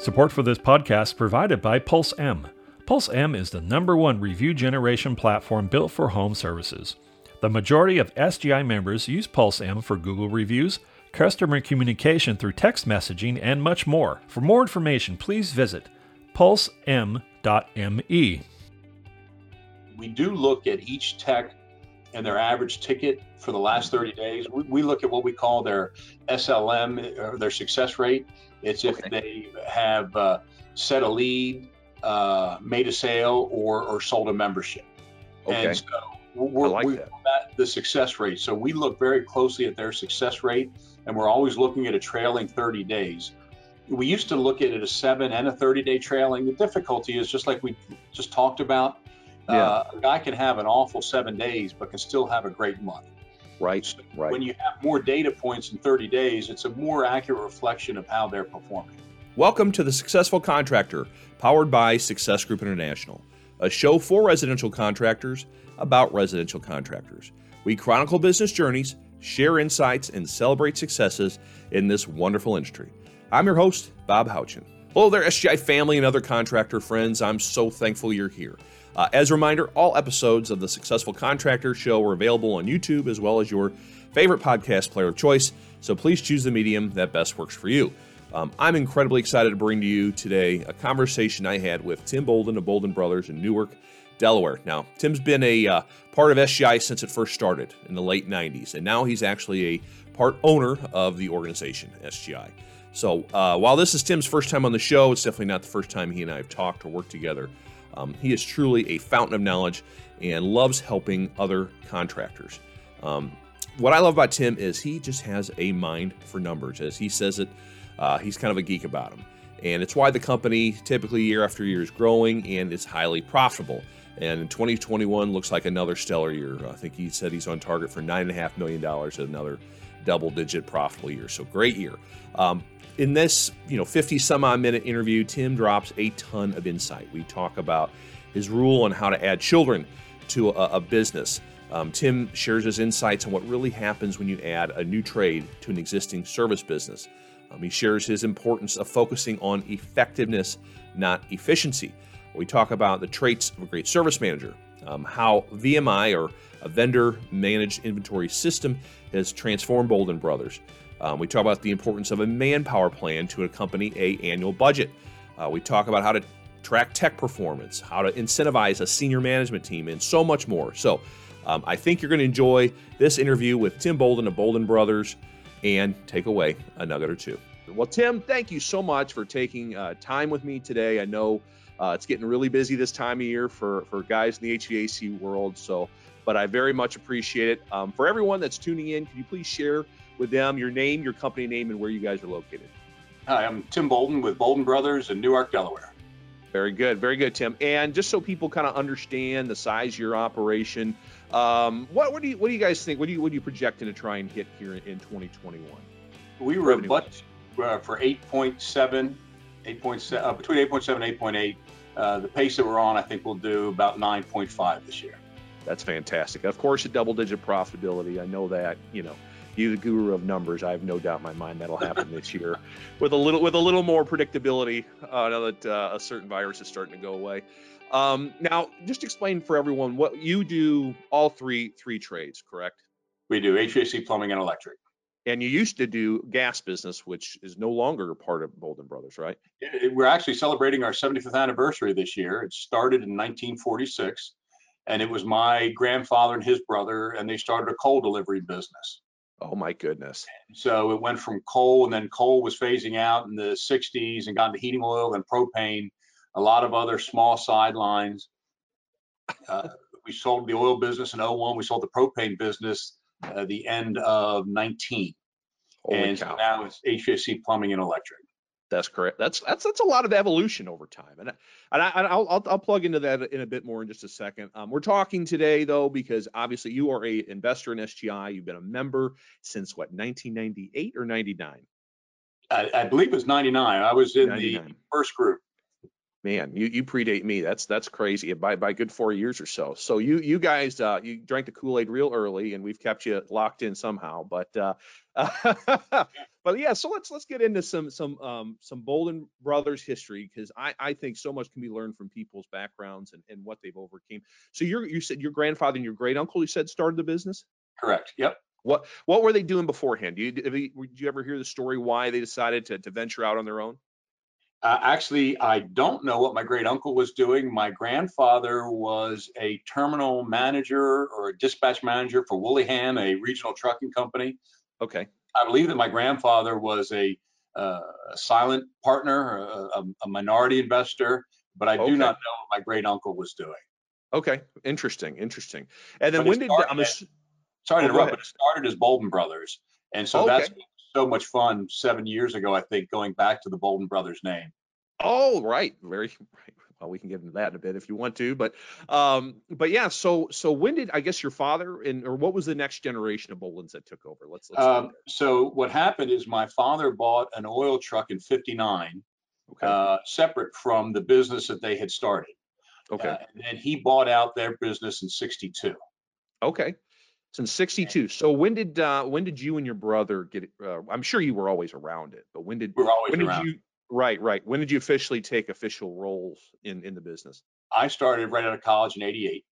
Support for this podcast provided by Pulse M. Pulse M is the number one review generation platform built for home services. The majority of SGI members use Pulse M for Google reviews, customer communication through text messaging, and much more. For more information, please visit pulsem.me. We do look at each tech and their average ticket for the last 30 days. We, we look at what we call their SLM, or their success rate. It's if they have uh, set a lead, uh, made a sale, or, or sold a membership. Okay. And so we're, I like we, the success rate. So we look very closely at their success rate, and we're always looking at a trailing 30 days. We used to look at it a seven and a 30 day trailing. The difficulty is just like we just talked about. Uh, a guy can have an awful seven days, but can still have a great month. Right. So Right. When you have more data points in 30 days, it's a more accurate reflection of how they're performing. Welcome to The Successful Contractor, powered by Success Group International, a show for residential contractors about residential contractors. We chronicle business journeys, share insights, and celebrate successes in this wonderful industry. I'm your host, Bob Houchin. Hello there, SGI family and other contractor friends. I'm so thankful you're here. Uh, as a reminder, all episodes of the Successful Contractor Show are available on YouTube as well as your favorite podcast player of choice, so please choose the medium that best works for you. Um, I'm incredibly excited to bring to you today a conversation I had with Tim Boulden of Boulden Brothers in Newark, Delaware. Now, Tim's been a uh, part of SGI since it first started in the late 90s, and now he's actually a part owner of the organization, SGI. So uh, while this is Tim's first time on the show, it's definitely not the first time he and I have talked or worked together. Um, he is truly a fountain of knowledge and loves helping other contractors. Um, what I love about Tim is he just has a mind for numbers. As he says it, uh, he's kind of a geek about them. And it's why the company typically year after year is growing and it's highly profitable. And in 2021 looks like another stellar year. I think he said he's on target for $9.5 million another double digit profitable year. So great year. Um, in this, you know, 50 some odd minute interview, Tim drops a ton of insight. We talk about his rule on how to add children to a, a business. Um, Tim shares his insights on what really happens when you add a new trade to an existing service business. Um, he shares his importance of focusing on effectiveness, not efficiency. We talk about the traits of a great service manager, um, how VMI or a vendor managed inventory system has transformed Boulden Brothers. Um, we talk about the importance of a manpower plan to accompany a annual budget. Uh, we talk about how to track tech performance, how to incentivize a senior management team, and so much more. So, um, I think you're going to enjoy this interview with Tim Boulden of Boulden Brothers and take away a nugget or two. Well, Tim, thank you so much for taking uh, time with me today. I know uh, it's getting really busy this time of year for, for guys in the HVAC world, so but I very much appreciate it. Um, for everyone that's tuning in, can you please share with them your name, your company name, and where you guys are located? Hi, I'm Tim Boulden with Boulden Brothers in Newark, Delaware. Very good, very good, Tim. And just so people kind of understand the size of your operation, um, what, what do you what do you guys think? What do you what do you projecting to try and hit here in 2021? We were but uh, for 8.7, 8.7 uh, between 8.7 and 8.8. Uh, the pace that we're on, I think we'll do about 9.5 this year. That's fantastic. Of course, a double-digit profitability. I know that. You know, you the guru of numbers. I have no doubt in my mind that'll happen this year, with a little with a little more predictability. Uh, now that uh, a certain virus is starting to go away. Um, now, just explain for everyone what you do. All three three trades, correct? We do HVAC, plumbing, and electric. And you used to do gas business, which is no longer part of Boulden Brothers, right? We're actually celebrating our 75th anniversary this year. It started in 1946, and it was my grandfather and his brother, and they started a coal delivery business. Oh my goodness. So it went from coal, and then coal was phasing out in the 60s and got into heating oil and propane, a lot of other small sidelines. Uh, we sold the oil business in 01. We sold the propane business uh, the end of 19. Holy and cow. so now it's HVAC, plumbing, and electric. That's correct. That's that's that's a lot of evolution over time, and and, I, I'll, I'll I'll plug into that in a bit more in just a second. Um, we're talking today though because obviously you are a investor in SGI. You've been a member since what 1998 or 99. I, I believe it was 99. I was in 99. the first group. Man, you you predate me. That's that's crazy by by good four years or so. So you you guys uh, you drank the Kool Aid real early, and we've kept you locked in somehow. But uh, but yeah, so let's let's get into some some um some Boulden brothers history because I I think so much can be learned from people's backgrounds and, and what they've overcame. So you you said your grandfather and your great uncle you said started the business. Correct. Yep. What what were they doing beforehand? Do you did you ever hear the story why they decided to to venture out on their own? Uh, actually, I don't know what my great uncle was doing. My grandfather was a terminal manager or a dispatch manager for Woollyhan, a regional trucking company. Okay. I believe that my grandfather was a, uh, a silent partner, a, a, minority investor, but I okay. do not know what my great uncle was doing. Okay, interesting, interesting. And then but when did I'm a, sorry to oh, interrupt, but it started as Boulden Brothers, and so okay. that's so much fun seven years ago. I think going back to the Boulden Brothers name. Oh, right, very right well, we can get into that in a bit if you want to, but um, but yeah. So so when did I guess your father and or what was the next generation of Bouldens that took over? Let's. let's um, so what happened is my father bought an oil truck in '59, okay. uh, separate from the business that they had started. Okay. Uh, and then he bought out their business in '62. Okay. Since '62. So when did uh, when did you and your brother get? Uh, I'm sure you were always around it, but when did we are always when around. did you Right, right. When did you officially take official roles in in the business? I started right out of college in '88.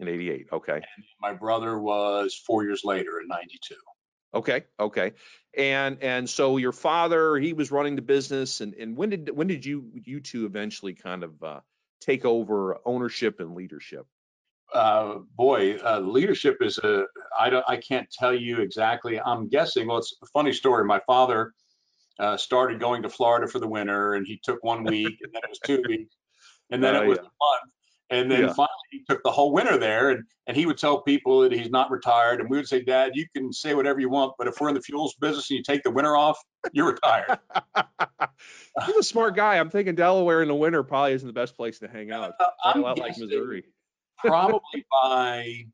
In '88, okay. And my brother was four years later in '92. Okay, okay. And and so your father, he was running the business, and and when did when did you you two eventually kind of uh, take over ownership and leadership? Uh, boy, uh, leadership is a I don't I can't tell you exactly. I'm guessing. Well, it's a funny story. My father uh, started going to Florida for the winter, and he took one week, and then it was two weeks, and then uh, it was yeah. a month, and then yeah. finally he took the whole winter there, and and he would tell people that he's not retired, and we would say, Dad, you can say whatever you want, but if we're in the fuels business and you take the winter off, you're retired. he's a smart guy. I'm thinking Delaware in the winter probably isn't the best place to hang out. Uh, a lot like Missouri. probably by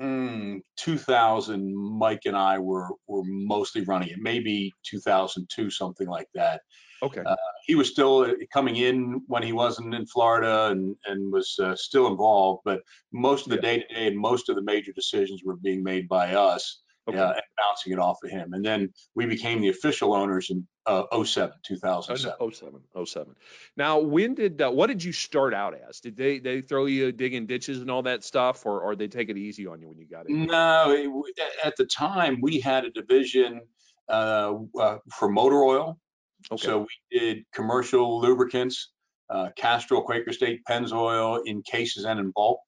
mm, 2000, Mike and I were were mostly running it. Maybe 2002, something like that. Okay. Uh, he was still uh, coming in when he wasn't in Florida and and was uh, still involved, but most of the day to day and most of the major decisions were being made by us okay. uh, and bouncing it off of him. And then we became the official owners in uh, 07, 2007. 07, 07. Now, when did uh, what did you start out as? Did they they throw you digging ditches and all that stuff, or or they take it easy on you when you got in? No, it, at the time we had a division uh, uh, for motor oil. Okay. So we did commercial lubricants, uh, Castrol, Quaker State, Pennzoil in cases and in bulk.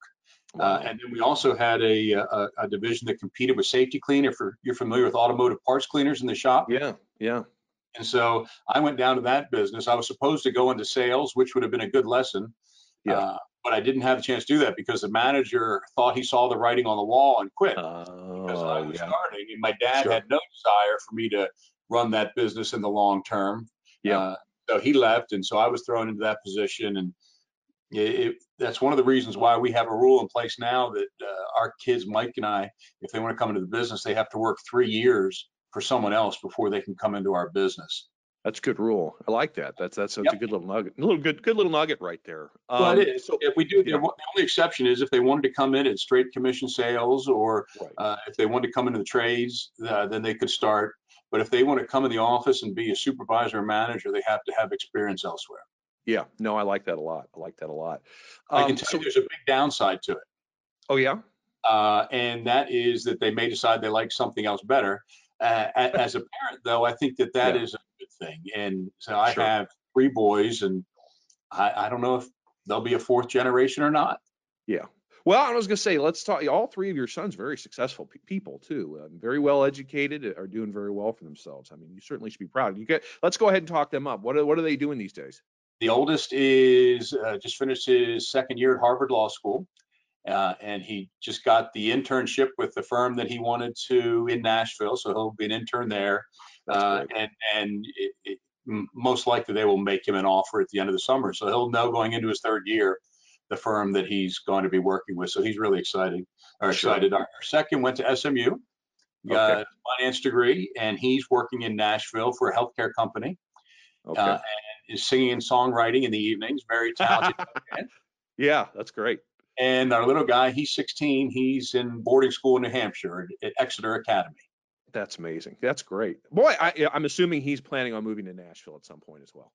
Uh, and then we also had a, a, a, division that competed with Safety-Kleen. If you're familiar with automotive parts cleaners in the shop. Yeah, yeah. And so I went down to that business. I was supposed to go into sales, which would have been a good lesson. Yeah. Uh, but I didn't have a chance to do that because the manager thought he saw the writing on the wall and quit oh, because I was yeah. starting. And my dad sure. had no desire for me to run that business in the long term. Yeah. Uh, so he left, and so I was thrown into that position. And it, that's one of the reasons why we have a rule in place now that uh, our kids, Mike and I, if they want to come into the business, they have to work three years for someone else before they can come into our business. That's a good rule. I like that. That's that's, that's yep. a good little nugget. A little good good little nugget right there. Um, well, it is. So if we do, yeah. the only exception is if they wanted to come in at straight commission sales, or right. uh, if they wanted to come into the trades, uh, then they could start. But if they want to come in the office and be a supervisor or manager, they have to have experience elsewhere. Yeah, no, I like that a lot. I like that a lot. Um, I can um, tell so, you there's a big downside to it. Oh yeah. Uh, and that is that they may decide they like something else better. Uh, as a parent, though, I think that that yeah. is a good thing. And so I sure. have three boys, and I, I don't know if they'll be a fourth generation or not. Yeah. Well, I was going to say, let's talk. All three of your sons, very successful p- people too, uh, very well educated, are doing very well for themselves. I mean, you certainly should be proud. You get. Let's go ahead and talk them up. What are, what are they doing these days? The oldest is uh, just finished his second year at Harvard Law School, uh, and he just got the internship with the firm that he wanted to in Nashville. So he'll be an intern there, uh, and and it, it, most likely they will make him an offer at the end of the summer. So he'll know going into his third year the firm that he's going to be working with. So he's really exciting or excited. Sure. Our, second went to SMU, got okay. a finance degree, and he's working in Nashville for a healthcare company. Okay. Uh, is singing and songwriting in the evenings. Very talented Yeah, that's great. And our little guy, he's 16. He's in boarding school in New Hampshire at Exeter Academy. That's amazing. That's great. Boy, I, I'm assuming he's planning on moving to Nashville at some point as well.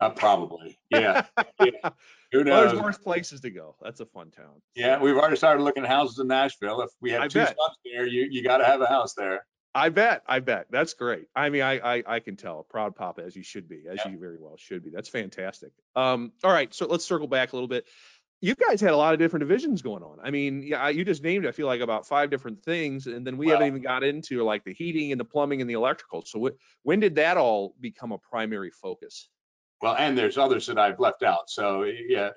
Uh, probably. Yeah. yeah. Who knows? Well, there's worse places to go. That's a fun town. Yeah, we've already started looking at houses in Nashville. If we have I two bet. sons there, you you got to have a house there. I bet. I bet. That's great. I mean, I I, I can tell. Proud papa as you should be, as Yeah. you very well should be. That's fantastic. Um, all right, so let's circle back a little bit. You guys had a lot of different divisions going on. I mean, yeah, you just named I feel like about five different things, and then we haven't even got into like the heating and the plumbing and the electrical. So wh- when did that all become a primary focus? Well, and there's others that I've left out. So yeah,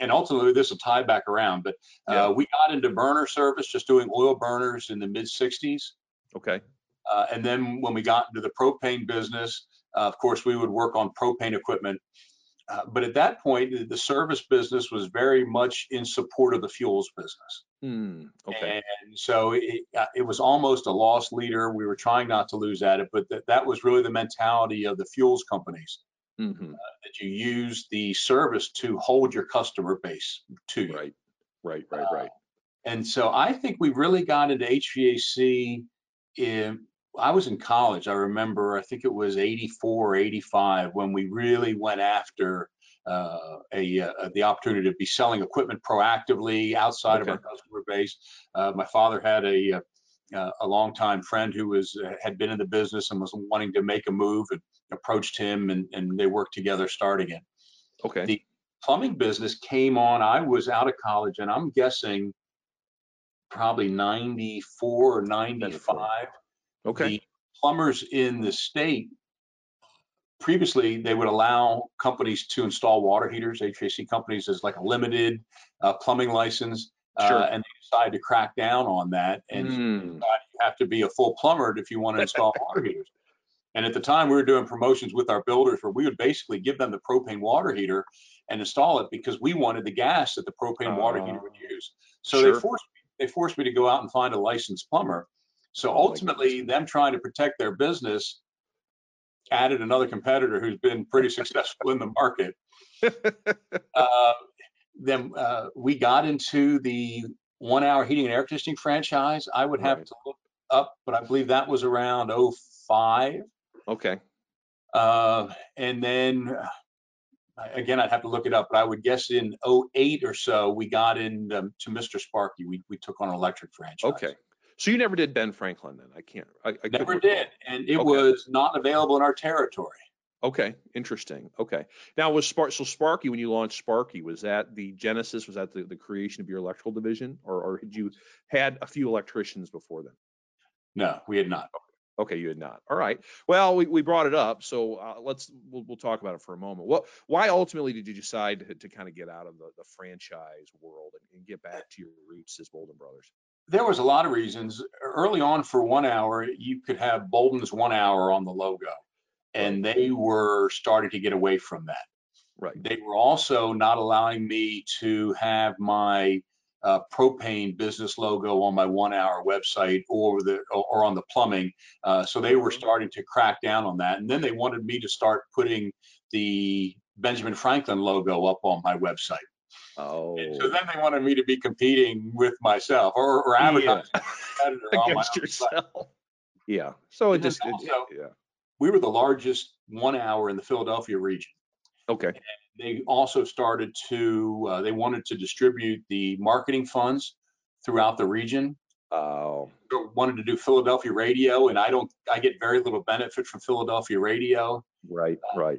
and ultimately this will tie back around. But uh, Yeah. we got into burner service, just doing oil burners in the mid '60s. Okay. Uh, and then when we got into the propane business, uh, of course, we would work on propane equipment. Uh, but at that point, the- service business was very much in support of the fuels business. Hmm. Okay. And so it, uh, it was almost a lost leader. We were trying not to lose at it, but that, that was really the mentality of the fuels companies hmm that you use the service to hold your customer base to you. Right. Right. Right. Right. And so I think we really got into HVAC in, I was in college. I remember, I think it was 84 or 85 when we really went after uh, a, uh, the opportunity to be selling equipment proactively outside of our customer base. Uh, my father had a, uh, a longtime friend who was, uh, had been in the business and was wanting to make a move and approached him and, and they worked together starting it Okay. the- plumbing business came on. I was out of college, and I'm guessing probably 94 or 95. okay. The plumbers in the state previously they would allow companies to install water heaters, HVAC companies, as like a limited uh, plumbing license, Sure. uh, and they decided to crack down on that and Hmm. you have to be a full plumber if you want to install water heaters. And at the time, we were doing promotions with our builders where we would basically give them the propane water heater and install it because we wanted the gas that the propane water heater would use. So Sure. they forced they forced me to go out and find a licensed plumber. So Oh ultimately, them trying to protect their business added another competitor who's been pretty successful in the market. Uh, then uh, we got into the one hour heating and air conditioning franchise. I would have Right. to look up, but I believe that was around 05. okay. Uh, and then uh, again, I'd have to look it up, but I would guess in 08 or so, we got in um, to Mr. Sparky. We, we took on an electric franchise. Okay. So you never did Ben Franklin then? I can't. I, I Never did. And it Okay. was not available in our territory. Okay, interesting. Okay. Now was Spark so Sparky when you launched Sparky was that the genesis? Was that the, the creation of your electrical division, or or had you had a few electricians before then? No, we had not. Okay, you had not. All right. Well, we, we brought it up, so uh, let's we'll, we'll talk about it for a moment. What why ultimately did you decide to, to kind of get out of the, the franchise world and, and get back to your roots as Boulden Brothers? There was a lot of reasons. Early on, for one hour, you could have Boulden's one hour on the logo, and they were starting to get away from that. Right. They were also not allowing me to have my uh, propane business logo on my one hour website or the or, on the plumbing. Uh, so they were Mhm. starting to crack down on that. And then they wanted me to start putting the Benjamin Franklin logo up on my website. Oh. And so then they wanted me to be competing with myself or, or advertising a competitor on my Against site. yourself. Yeah. So it And just it- yeah. We were the largest one hour in the Philadelphia region. Okay. they also started to uh, they wanted to distribute the marketing funds throughout the region Oh. So wanted to do philadelphia radio and i don't i get very little benefit from philadelphia radio right. Right.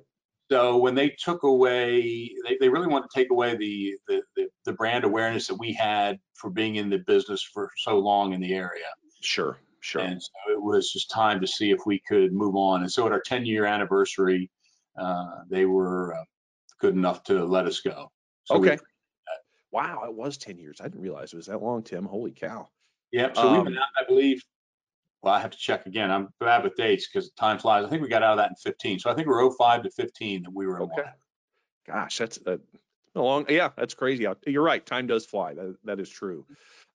so when they took away they, they really wanted to take away the, the the the brand awareness that we had for being in the business for so long in the area Sure. Sure. and so it was just time to see if we could move on and so at our 10 year anniversary uh, they were uh, good enough to let us go so okay. Wow, it was 10 years. I didn't realize it was that long, Tim. Holy cow. Yeah, so we've Um, been out, I believe, well, I have to check again. I'm bad with dates because time flies. I think we got out of that in 15. So I think we're 05 to 15 that we were in Okay. one. Gosh, that's a, a long. Yeah, that's crazy. You're right. Time does fly. That that is true.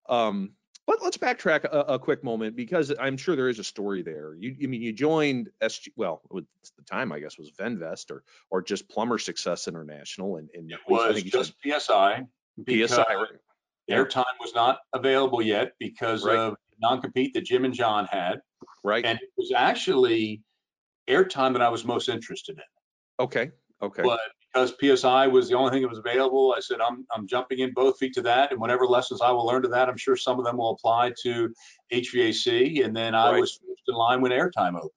Um, let, let's backtrack a, a quick moment because I'm sure there is a story there. You, I mean, you joined SG. Well, at the time I guess was Venvest or or just Plumber Success International, and, and It was just PSI. said PSI. right? Airtime was not available yet because Right. of non-compete that Jim and John had. Right. And it was actually airtime that I was most interested in. okay. Okay. But because PSI was the only thing that was available, I said, I'm, I'm jumping in both feet to that. And whatever lessons I will learn to that, I'm sure some of them will apply to HVAC. And then I Right. was first in line when airtime opened.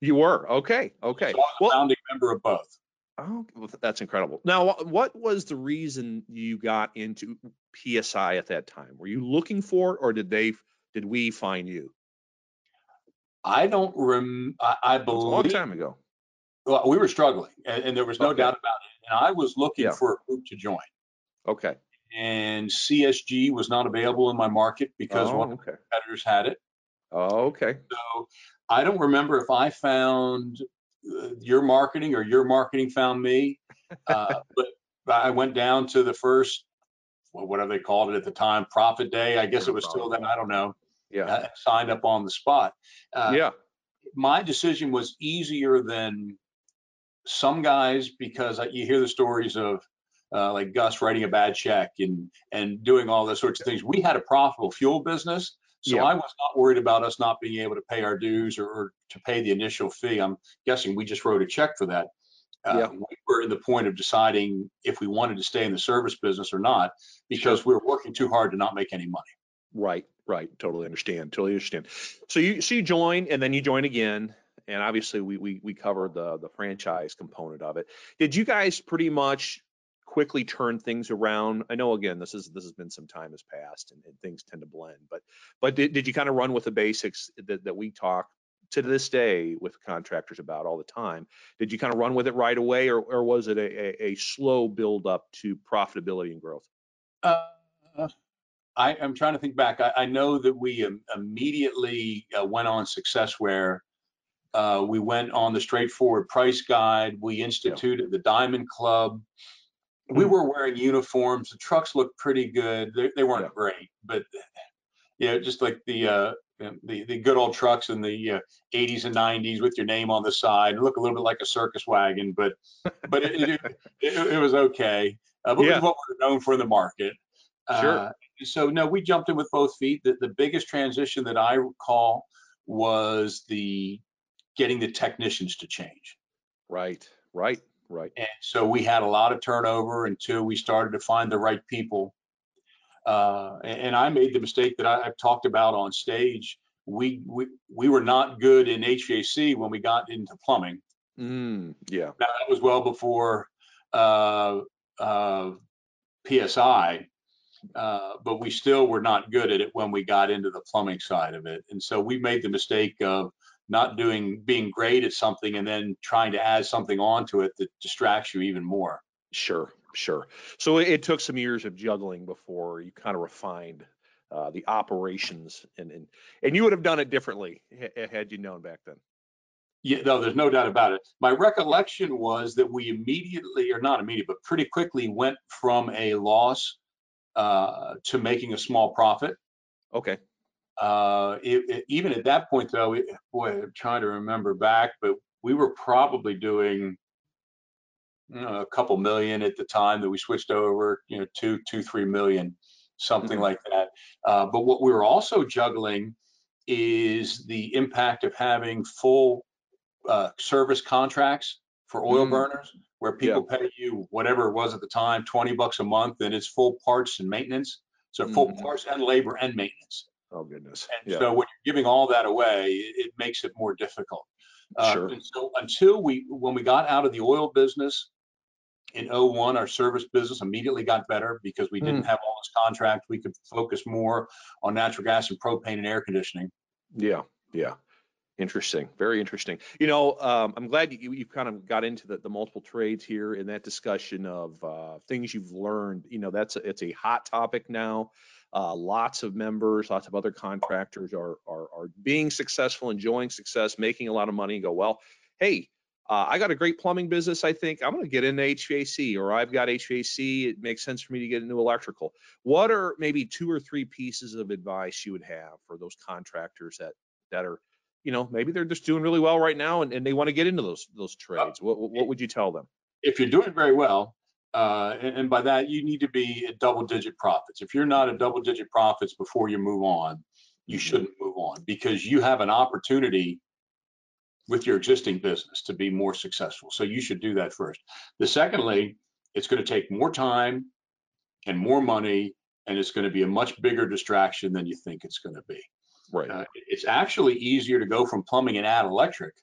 you were okay. Okay. So I Well, founding member of both. oh, that's incredible. Now, what was the reason you got into PSI at that time? Were you looking for it, or did they? Did we find you? I don't rem, I, I was a long time ago. well, we were struggling and, and there was no Okay. doubt about it. And I was looking Yeah. for a group to join. Okay. And CSG was not available in my market because oh, one of the competitors had it. Oh, okay. So I don't remember if I found uh, your marketing or your marketing found me. Uh, but I went down to the first, well, whatever they called it at the time, profit day. I guess it was still then. I don't know. Yeah. Uh, signed up on the spot. Uh, yeah. My decision was easier than some guys because you hear the stories of uh, like Gus writing a bad check and and doing all those sorts of things. We had a profitable fuel business, so Yeah. I was not worried about us not being able to pay our dues or, or to pay the initial fee. I'm guessing we just wrote a check for that. Uh, Yeah. We were in the point of deciding if we wanted to stay in the service business or not because we were working too hard to not make any money. Right. Right. Totally understand. Totally understand. So you so you join and then you join again. And obviously we we we covered the the franchise component of it. Did you guys pretty much quickly turn things around? I know again this is this has been some time has passed and, and things tend to blend, but but did, did you kind of run with the basics that, that we talk to this day with contractors about all the time? Did you kind of run with it right away or, or was it a, a, a slow build up to profitability and growth? Uh, I, I'm trying to think back. I, I know that we im- immediately uh, went on Successware. Uh, we went on the straightforward price guide. We instituted the Diamond Club. We Mhm. were wearing uniforms. The trucks looked pretty good. They, they weren't Yeah. great, but yeah, just like the uh, the the good old trucks in the uh, 80s and 90s with your name on the side. Look a little bit like a circus wagon, but but it, it, it, it was okay. Uh, but it was what we were known for in the market. Sure. Uh, so no, we jumped in with both feet. The, the biggest transition that I recall was the getting the technicians to change. Right. Right. Right. And so we had a lot of turnover until we started to find the right people. Uh, and, and I made the mistake that I, I've talked about on stage. We, we we were not good in HVAC when we got into plumbing. Mm, yeah. Now, that was well before uh, uh, PSI, uh, but we still were not good at it when we got into the plumbing side of it. And so we made the mistake of not doing, being great at something and then trying to add something onto it that distracts you even more. Sure, sure. So it, took some years of juggling before you kind of refined uh, the operations, and, and and you would have done it differently ha- had you known back then. Yeah, no, there's no doubt about it. My recollection was that we immediately, or not immediately, but pretty quickly went from a loss uh, to making a small profit. Okay. Uh, it, it- even at that point, though, it, boy, I'm trying to remember back, but we were probably doing you know, a couple million at the time that we switched over. You know, two, two, three million, something Mhm. like that. Uh, but what we were also juggling is the impact of having full uh, service contracts for oil Mm. burners, where people pay you whatever it was at the time, 20 bucks a month, and it's full parts and maintenance. So full Mhm. parts and labor and maintenance. Oh goodness. And Yeah. so when you're giving all that away, it, it makes it more difficult. Uh, Sure. And so until we, when we got out of the oil business in '01, our service business immediately got better because we Hmm. didn't have all this contract. We could focus more on natural gas and propane and air conditioning. Yeah. Yeah. Interesting. Very interesting. You know, um, I'm glad you, you kind of got into the, the multiple trades here in that discussion of uh, things you've learned. You know, that's a, it's a hot topic now. Uh, lots of members, lots of other contractors are, are are being successful, enjoying success, making a lot of money. And go, well, hey, uh, I got a great plumbing business. I think I'm going to get into HVAC, or I've got HVAC. It makes sense for me to get into electrical. What are maybe two or three pieces of advice you would have for those contractors that that are you know, maybe they're just doing really well right now and, and they want to get into those those trades. What what would you tell them? If you're doing very well, uh, and, and by that you need to be at double digit profits. If you're not at double digit profits before you move on, you Mhm. shouldn't move on because you have an opportunity with your existing business to be more successful. So you should do that first. The secondly, it's going to take more time and more money, and it's going to be a much bigger distraction than you think it's going to be. Right. Uh, it's actually easier to go from plumbing and add electric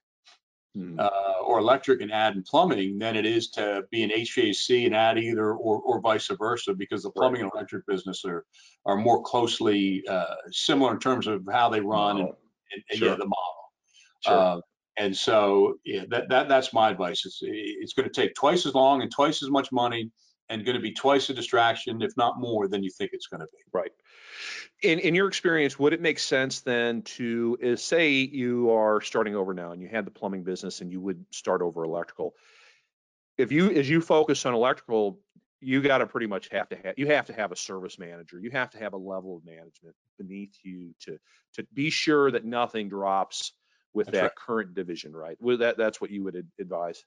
Mhm. uh, or electric and add in plumbing than it is to be an HVAC and add either or, or vice versa because the plumbing and electric business are are more closely uh, similar in terms of how they run and, and, and Sure. yeah the model. Sure. Uh, and so yeah, that, that that's my advice. It's it's going to take twice as long and twice as much money and going to be twice a distraction, if not more, than you think it's going to be. Right. In in your experience, would it make sense then to is say you are starting over now and you had the plumbing business and you would start over electrical. If you as you focus on electrical, you got to pretty much have to have you have to have a service manager. You have to have a level of management beneath you to to be sure that nothing drops with That's that right. current division, right? Well, that that's what you would advise.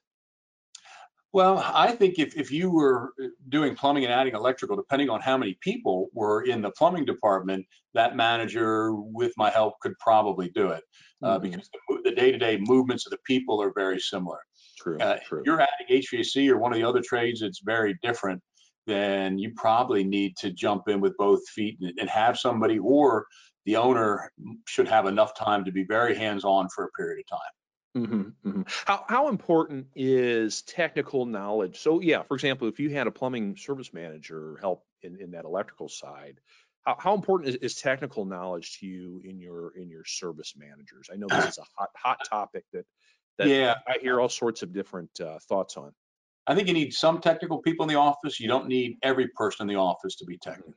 Well, I think if, if you were uh, doing plumbing and adding electrical, depending on how many people were in the plumbing department, that manager, with my help, could probably do it uh, Mhm. because the, the day-to-day movements of the people are very similar. True. Uh, true. If you're adding HVAC or one of the other trades that's very different, then you probably need to jump in with both feet and, and have somebody, or the owner should have enough time to be very hands-on for a period of time. Hmm hmm How how important is technical knowledge? So yeah, for example, if you had a plumbing service manager help in, in that electrical side, how, how important is, is technical knowledge to you in your in your service managers? I know this is a hot hot topic that that Yeah. I hear all sorts of different uh, thoughts on. I think you need some technical people in the office. You don't need every person in the office to be technical.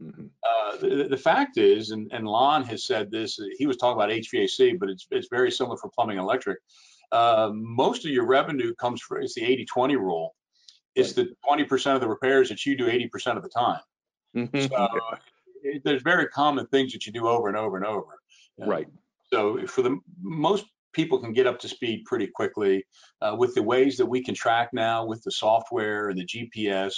Hmm Uh, the, the fact is, and, and Lon has said this, uh, he was talking about HVAC, but it's, it's very similar for plumbing and electric. Uh, most of your revenue comes from, it's the 80 20 rule. It's the 20% of the repairs that you do 80% of the time. So it, there's very common things that you do over and over and over. Uh, right. So for the most people can get up to speed pretty quickly uh, with the ways that we can track now with the software and the GPS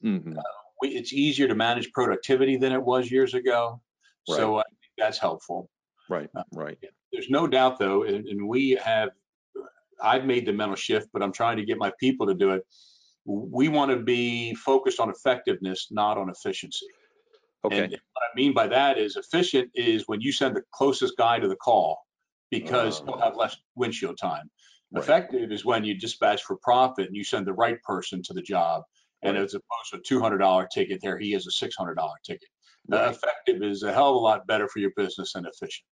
hmm we, it's easier to manage productivity than it was years ago. So I think that's helpful. Right. Uh, Right. There's no doubt though, and, and we have, I've made the mental shift, but I'm trying to get my people to do it. We want to be focused on effectiveness, not on efficiency. Okay. And what I mean by that is efficient is when you send the closest guy to the call because Oh. he'll have less windshield time. Right. Effective is when you dispatch for profit and you send the right person to the job. And as opposed to a two hundred dollar ticket, there he has a six hundred dollar ticket. Uh, effective is a hell of a lot better for your business than efficient.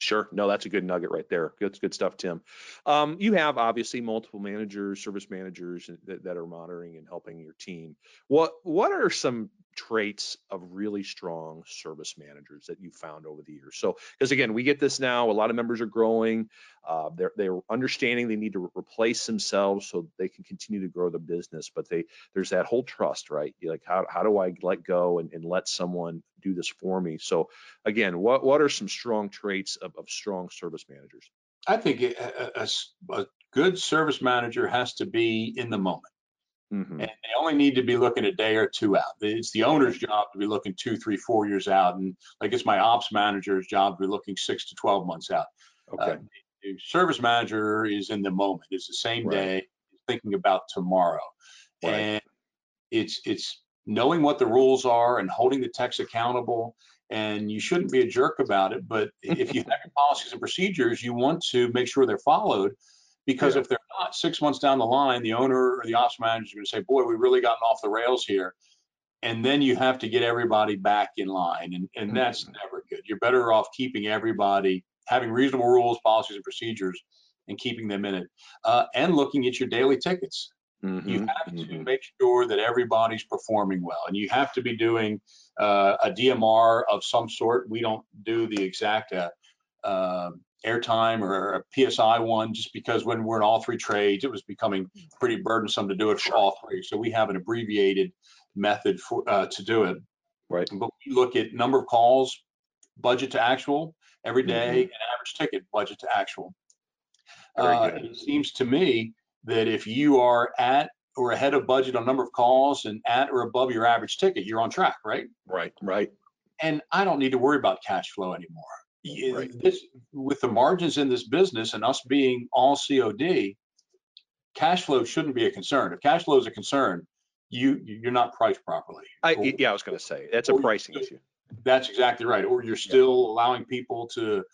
Sure. No, that's a good nugget right there. Good, good stuff, Tim. Um, you have obviously multiple managers, service managers that, that are monitoring and helping your team. What What are some traits of really strong service managers that you found over the years? So, because again, we get this now. A lot of members are growing. Uh, they're they're understanding they need to re- replace themselves so they can continue to grow the business. But they there's that whole trust, right? You're like, how how do I let go and, and let someone do this for me? So again, what what are some strong traits of, of strong service managers? I think a good service manager has to be in the moment. Mhm. And they only need to be looking a day or two out. It's the owner's job to be looking two, three, four years out. And like it's my ops manager's job to be looking six to 12 months out. Okay. Uh, the service manager is in the moment, is the same Right. day, thinking about tomorrow. Right. And it's it's knowing what the rules are and holding the techs accountable. And you shouldn't be a jerk about it, but if you have your policies and procedures, you want to make sure they're followed. Because Yeah. if they're six months down the line, the owner or the ops manager is going to say, "Boy, we've really gotten off the rails here," and then you have to get everybody back in line, and and that's Mhm. never good. You're better off keeping everybody having reasonable rules, policies, and procedures, and keeping them in it, uh, and looking at your daily tickets. You Mhm, have to mhm. make sure that everybody's performing well, and you have to be doing uh, a DMR of some sort. We don't do the exact uh, uh, airtime or a PSI one, just because when we're in all three trades, it was becoming pretty burdensome to do it for all three. So we have an abbreviated method for uh, to do it. Right. But we look at number of calls, budget to actual every day, Mhm. and average ticket budget to actual. Very Uh, good. It seems to me that if you are at or ahead of budget on number of calls and at or above your average ticket, you're on track, right? Right. Right. and I don't need to worry about cash flow anymore. Right. This with the margins in this business and us being all COD, cash flow shouldn't be a concern. If cash flow is a concern, you you're not priced properly. I, Or- yeah, I was going to say that's a pricing issue. That's exactly right. Or you're still allowing people to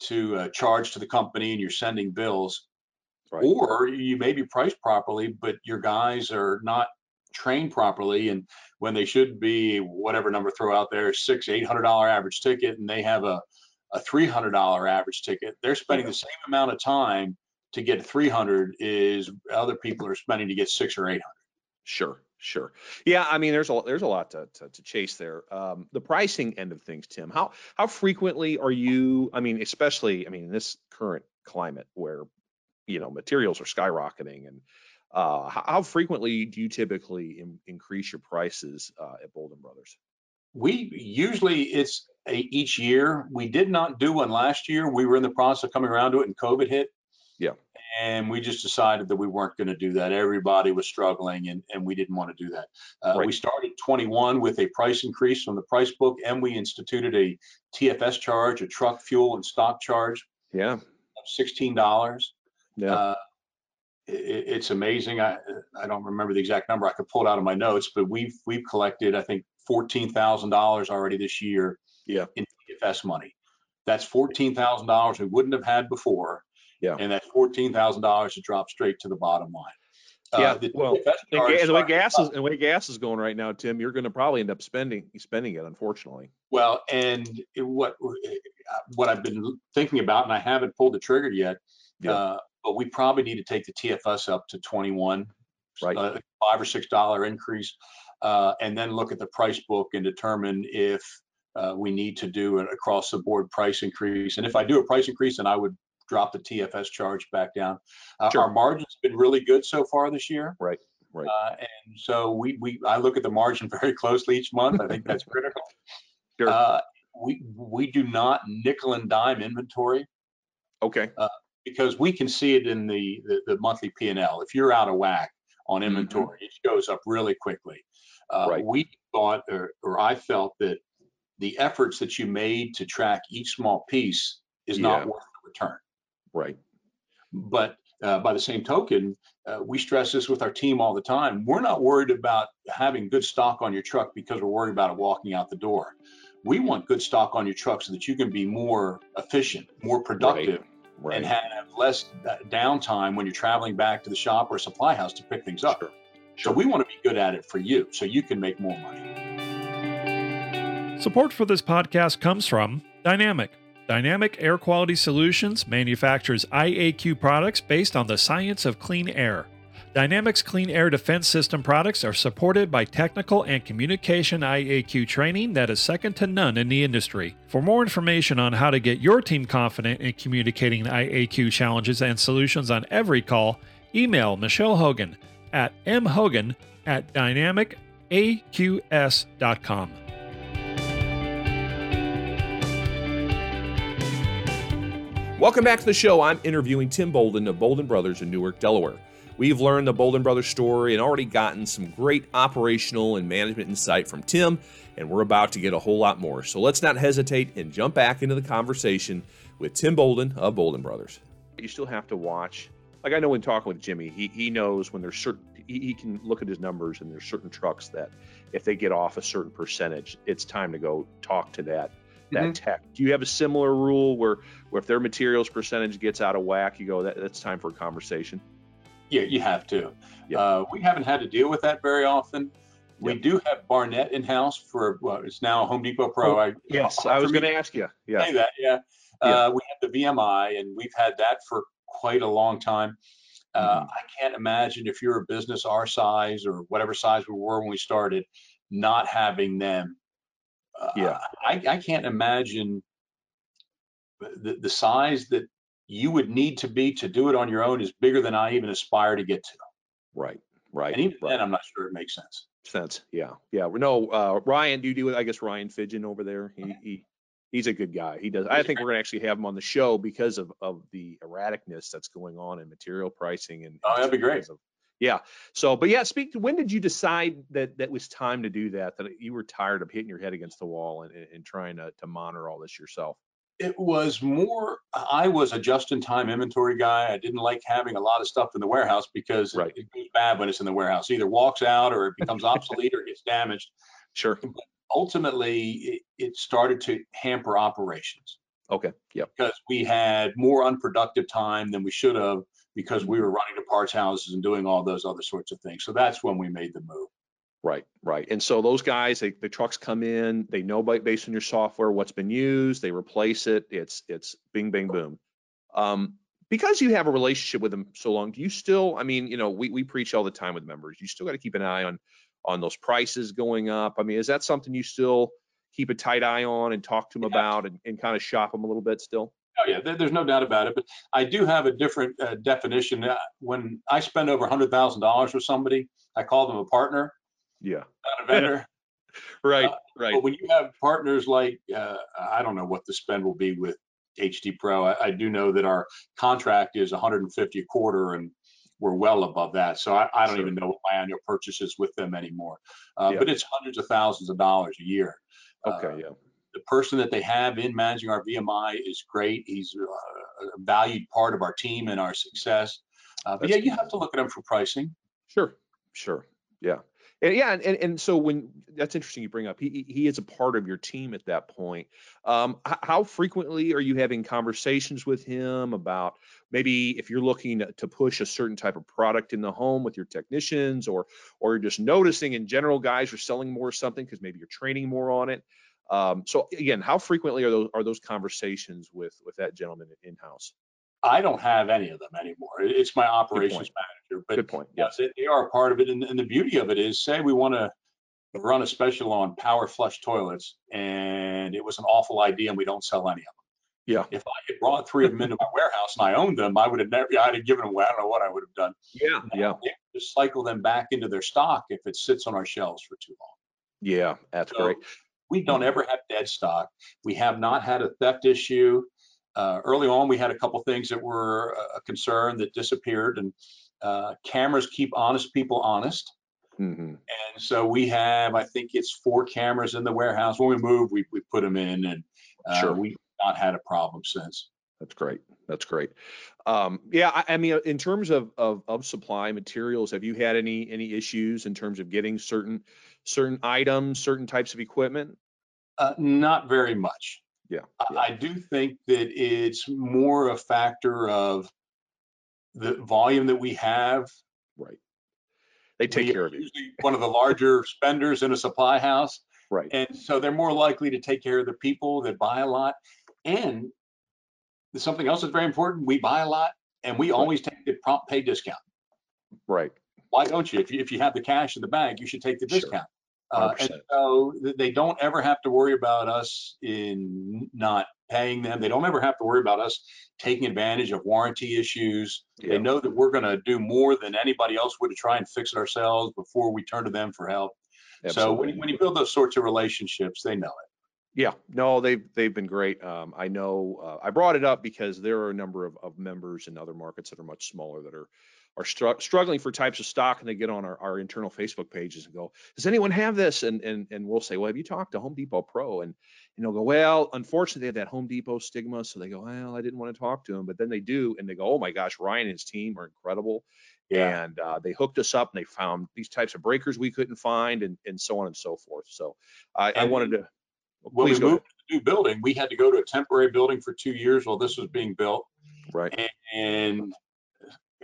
to uh, charge to the company and you're sending bills. Right. Or you may be priced properly, but your guys are not trained properly, and when they should be whatever number throw out there, six eight hundred dollar average ticket, and they have a a three hundred dollar average ticket, they're spending the same amount of time to get three hundred is other people are spending to get six or eight hundred. Sure, sure. Yeah, I mean, there's a there's a lot to to, to chase there. Um, the pricing end of things, Tim. How how frequently are you? I mean, especially, I mean, in this current climate where you know materials are skyrocketing, and uh, how, how frequently do you typically in, increase your prices uh, at Boulden Brothers? We usually it's each year. We did not do one last year. We were in the process of coming around to it, and COVID hit. Yeah. And we just decided that we weren't going to do that. Everybody was struggling, and, and we didn't want to do that. Uh, Right. We started 21 with a price increase from the price book, and we instituted a TFS charge, a truck fuel and stock charge Yeah, of $16. yeah, Uh, it's amazing. I I don't remember the exact number. I could pull it out of my notes, but we've we've collected I think fourteen thousand dollars already this year. Yeah. In TFS money, that's fourteen thousand dollars we wouldn't have had before. Yeah. And that fourteen thousand dollars to drop straight to the bottom line. Uh, Yeah, the well, the way gas is the way gas is going right now, Tim, you're going to probably end up spending spending it, unfortunately. Well, and it- what what I've been thinking about, and I haven't pulled the trigger yet, Yeah. uh, but we probably need to take the TFS up to 21, Right. uh, five or six dollar increase, uh, and then look at the price book and determine if uh, we need to do an across the board price increase. And if I do a price increase, then I would drop the TFS charge back down. Uh, Sure. Our margin's been really good so far this year. Right, right. Uh, and so we, we, I look at the margin very closely each month. I think that's critical. Sure. Uh, we, we do not nickel and dime inventory Okay. because we can see it in the, the, the monthly P and L. If you're out of whack on Mhm. inventory, it goes up really quickly. Uh, Right. We thought, or, or I felt that the efforts that you made to track each small piece is Yeah. not worth the return. Right. But uh, by the same token, uh, we stress this with our team all the time. We're not worried about having good stock on your truck because we're worried about it walking out the door. We want good stock on your truck so that you can be more efficient, more productive, Right. and have less uh, downtime when you're traveling back to the shop or supply house to pick things up. Sure. So we want to be good at it for you so you can make more money. Support for this podcast comes from Dynamic. Dynamic Air Quality Solutions manufactures IAQ products based on the science of clean air. Dynamic's Clean Air Defense System products are supported by technical and communication IAQ training that is second to none in the industry. For more information on how to get your team confident in communicating IAQ challenges and solutions on every call, email Michelle Hogan at mhogan at dynamicaqs.com. Welcome back to the show. I'm interviewing Tim Boulden of Boulden Brothers in Newark, Delaware. We've learned the Boulden Brothers story and already gotten some great operational and management insight from Tim, and we're about to get a whole lot more. So let's not hesitate and jump back into the conversation with Tim Boulden of Boulden Brothers. You still have to watch. Like I know when talking with Jimmy, he, he knows when there's certain he, he can look at his numbers and there's certain trucks that if they get off a certain percentage, it's time to go talk to that that tech. Do you have a similar rule where where if their materials percentage gets out of whack, you go that that's time for a conversation? Yeah, you have to. Yep. Uh, we haven't had to deal with that very often. We Yep. do have Barnett in house for well, it's now Home Depot Pro. Oh, I, Yes, I was going to ask you. Yeah, say that. Yeah. Yeah. Uh, we have the VMI, and we've had that for quite a long time. Uh, Mhm. I can't imagine if you're a business our size or whatever size we were when we started, not having them. Uh, Yeah. I, I can't imagine the, the size that you would need to be to do it on your own is bigger than I even aspire to get to. right, right. And even right. then, I'm not sure it makes sense. sense. Yeah, yeah. No, uh, Ryan, do you do? I guess Ryan Fidgen over there. He, he he's a good guy. He does. I think we're gonna actually have him on the show because of of the erraticness that's going on in material pricing and. Oh, that'd be great. of- Yeah. So, but yeah, speak to when did you decide that that was time to do that? That you were tired of hitting your head against the wall and, and trying to, to monitor all this yourself? It was more, I was a just in time inventory guy. I didn't like having a lot of stuff in the warehouse because Right. it, it goes bad when it's in the warehouse. Either walks out or it becomes obsolete or gets damaged. Sure. Ultimately, it, it started to hamper operations Okay. Yeah. because we had more unproductive time than we should have because we were running to parts houses and doing all those other sorts of things. So that's when we made the move. Right, right. And so those guys, they, the trucks come in, they know by, based on your software what's been used, they replace it. It's it's bing, bing, boom. Um, because you have a relationship with them so long, do you still? I mean, you know, we we preach all the time with members. You still got to keep an eye on on those prices going up. I mean, is that something you still keep a tight eye on and talk to them Yeah. about and, and kind of shop them a little bit still? Oh yeah, there's no doubt about it. But I do have a different uh, definition. Uh, when I spend over hundred thousand dollars with somebody, I call them a partner, Yeah. not a vendor. Right. Uh, right. But when you have partners like, uh, I don't know what the spend will be with HD Pro. I, I do know that our contract is 150 a quarter, and we're well above that. So I, I don't Sure. even know what my annual purchase is with them anymore. Uh, Yeah. But it's hundreds of thousands of dollars a year. Uh, Okay. Yeah. The person that they have in managing our VMI is great. He's uh, a valued part of our team and our success. Uh, but That's yeah, you have to look at them for pricing. Sure, sure, yeah, and yeah, and, and and so when that's interesting you bring up, he he he is a part of your team at that point. Um, how frequently are you having conversations with him about maybe if you're looking to push a certain type of product in the home with your technicians, or or you're just noticing in general guys are selling more something because maybe you're training more on it. Um, so again, how frequently are those are those conversations with with that gentleman in house? I don't have any of them anymore. It's my operations manager, but Good point. yes, Yes. they, they are a part of it. And, and the beauty of it is, say we want to run a special on power flush toilets, and it was an awful idea, and we don't sell any of them. Yeah. If I had brought three of them into my warehouse and I owned them, I would have never. I'd have given them away. I don't know what I would have done. Yeah. Yeah. Just cycle them back into their stock if it sits on our shelves for too long. Yeah. That's So, great. We don't ever have dead stock. We have not had a theft issue. Uh, early on, we had a couple things that were a- concern that disappeared, and uh, cameras keep honest people honest. hmm And so we have, I think it's four cameras in the warehouse. When we move, we, we put them in, and uh, Sure. we've not had a problem since. That's great. That's great. Um, yeah, I, I mean, in terms of, of of supply materials, have you had any any issues in terms of getting certain certain items, certain types of equipment? Uh, not very much. Yeah. I- yeah. I do think that it's more a factor of the volume that we have Right. They take we care of you. usually one of the larger spenders in a supply house. Right. And so they're more likely to take care of the people that buy a lot. And something else that's very important. We buy a lot and we always take the prompt pay discount. Right. Why don't you? If you, if you have the cash in the bank, you should take the discount. Uh, and so they don't ever have to worry about us in not paying them. They don't ever have to worry about us taking advantage of warranty issues. Yeah. They know that we're going to do more than anybody else would to try and fix it ourselves before we turn to them for help. So when, you- when you build those sorts of relationships, they know it. Yeah, no, they've they've been great. Um, I know uh, I brought it up because there are a number of, of members in other markets that are much smaller that are are stru- struggling for types of stock, and they get on our, our internal Facebook pages and go, "Does anyone have this?" And and and we'll say, "Well, have you talked to Home Depot Pro?" And and they'll go, "Well, unfortunately, they have that Home Depot stigma." So they go, "Well, I didn't want to talk to them," but then they do, and they go, "Oh my gosh, Ryan and his team are incredible." And uh, they hooked us up, and they found these types of breakers we couldn't find, and and so on and so forth. So I, I wanted to. When we moved to the new building, we had to go to a temporary building for two years while this was being built. Right. And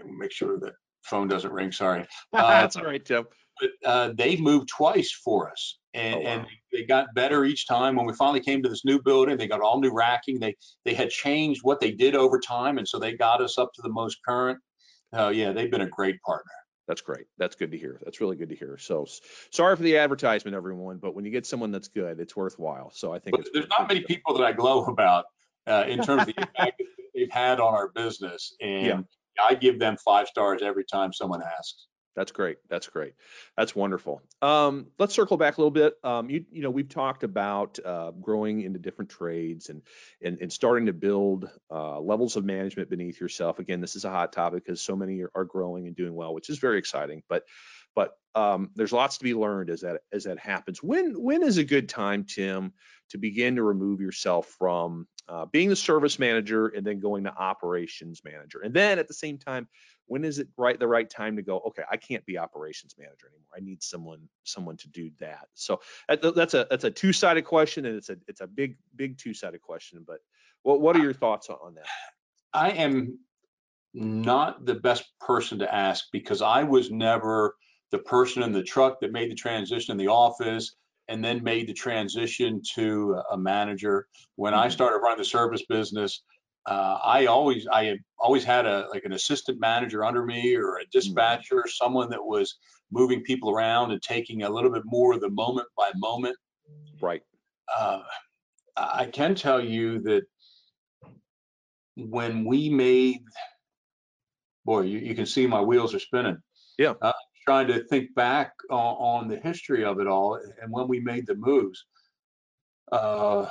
make sure that phone doesn't ring. Sorry. That's all right, Tim. but uh, they moved twice for us and, Oh, wow. and they got better each time when we finally came to this new building they got all new racking they they had changed what they did over time and so they got us up to the most current uh, yeah they've been a great partner That's great. That's good to hear. That's really good to hear. So sorry for the advertisement, everyone, but when you get someone that's good, it's worthwhile. So I think there's not many people that i glow about uh, in terms of the impact they've had on our business and Yeah. I give them five stars every time someone asks That's great. That's great. That's wonderful. Um, let's circle back a little bit. Um, you, you know, we've talked about uh, growing into different trades and and, and starting to build uh, levels of management beneath yourself. Again, this is a hot topic because so many are, are, growing and doing well, which is very exciting. But but um, there's lots to be learned as that as that happens. When when is a good time, Tim, to begin to remove yourself from uh, being the service manager and then going to operations manager, and then at the same time when is it right the right time to go okay i can't be operations manager anymore. I need someone someone to do that. So that's a that's a two-sided question and it's a it's a big big two-sided question but what what are your thoughts on that? I am not the best person to ask because i was never the person in the truck that made the transition in the office and then made the transition to a manager when i mm-hmm. started running the service business uh, I always I had always had a like an assistant manager under me or a mm-hmm. dispatcher, someone that was moving people around and taking a little bit more of the moment by moment. Right. Uh, I can tell you that when we made, boy, you, you can see my wheels are spinning. Yeah. Uh, trying to think back on, on, the history of it all and when we made the moves. Uh,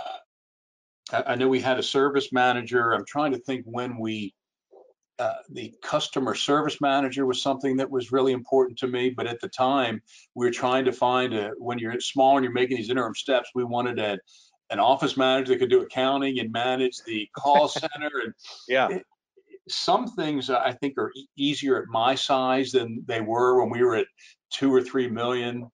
I, know we had a service manager. I'm trying to think when we, uh, the customer service manager was something that was really important to me. But at the time, we were trying to find a, when you're small and you're making these interim steps, we wanted a, an office manager that could do accounting and manage the call center. And yeah. It, some things I think are e- easier at my size than they were when we were at two or three million.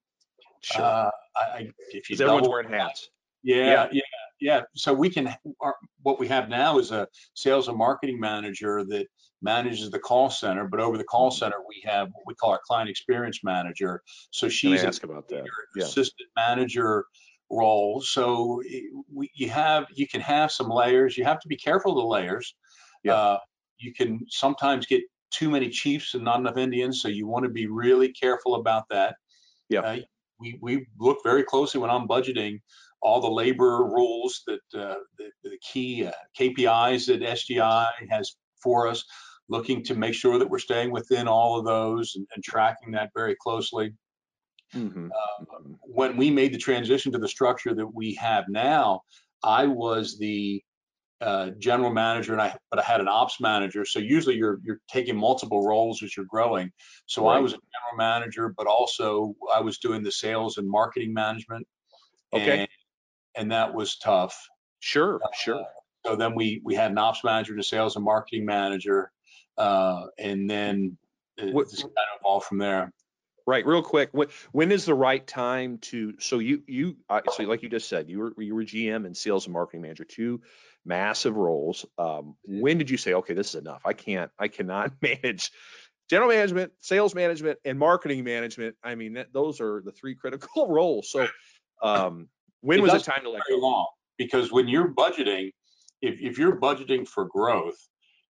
Sure. Uh, I, if you everyone's wearing hats. Yeah, yeah, yeah, yeah. So we can, our, what we have now is a sales and marketing manager that manages the call center, but over the call center, we have what we call our client experience manager. So she's ask about that. Yeah. assistant manager role. So we, you have, you can have some layers. You have to be careful of the layers. Yeah. Uh, you can sometimes get too many chiefs and not enough Indians. So you want to be really careful about that. Yeah. Uh, we, we look very closely when I'm budgeting all the labor rules that uh, the, the, key uh, KPIs that SGI has for us, looking to make sure that we're staying within all of those and, and tracking that very closely. Mm-hmm. Uh, when we made the transition to the structure that we have now, I was the uh, general manager, and I but I had an ops manager. So usually you're you're taking multiple roles as you're growing. So right. I was a general manager, but also I was doing the sales and marketing management. Okay. And and that was tough. Sure, uh, sure. So then we we had an ops manager and a sales and marketing manager, uh, and then it what, just kind of evolved from there. Right, real quick. When, when is the right time to? So you you uh, so like you just said, you were you were GM and sales and marketing manager, two massive roles. Um, when did you say, okay, this is enough? I can't, I cannot manage general management, sales management, and marketing management. I mean, that, those are the three critical roles. So, um, when it was it time to let go? Long because when you're budgeting, if, if you're budgeting for growth,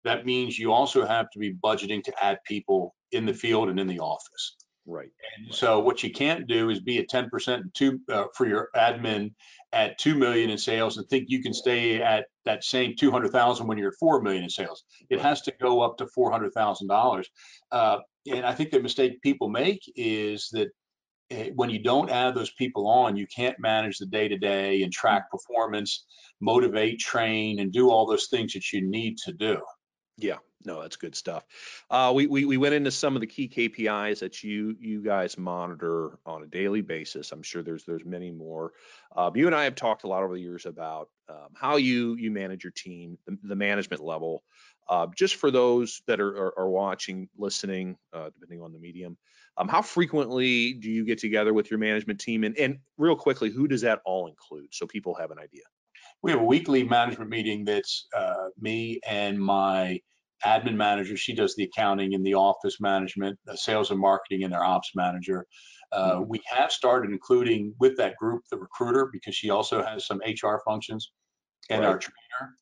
that means you also have to be budgeting to add people in the field and in the office. Right. And right. so what you can't do is be at 10% two, uh, for your admin at 2 million in sales and think you can stay at that same 200,000 when you're at 4 million in sales. It has to go up to $400,000. Uh, and I think the mistake people make is that Eh, when you don't add those people on, you can't manage the day to day and track performance, motivate, train, and do all those things that you need to do. Yeah, no, that's good stuff. Uh, we, we we went into some of the key KPIs that you you guys monitor on a daily basis. I'm sure there's there's many more. Uh, you and I have talked a lot over the years about um, how you you manage your team, the, the management level. Uh, just for those that are, are, are watching, listening, uh, depending on the medium, um, how frequently do you get together with your management team? And, and real quickly, who does that all include so people have an idea? We have a weekly management meeting that's uh, me and my admin manager. She does the accounting and the office management, the sales and marketing, and their ops manager. Uh, mm-hmm. We have started including with that group the recruiter because she also has some HR functions, and right. our trainer,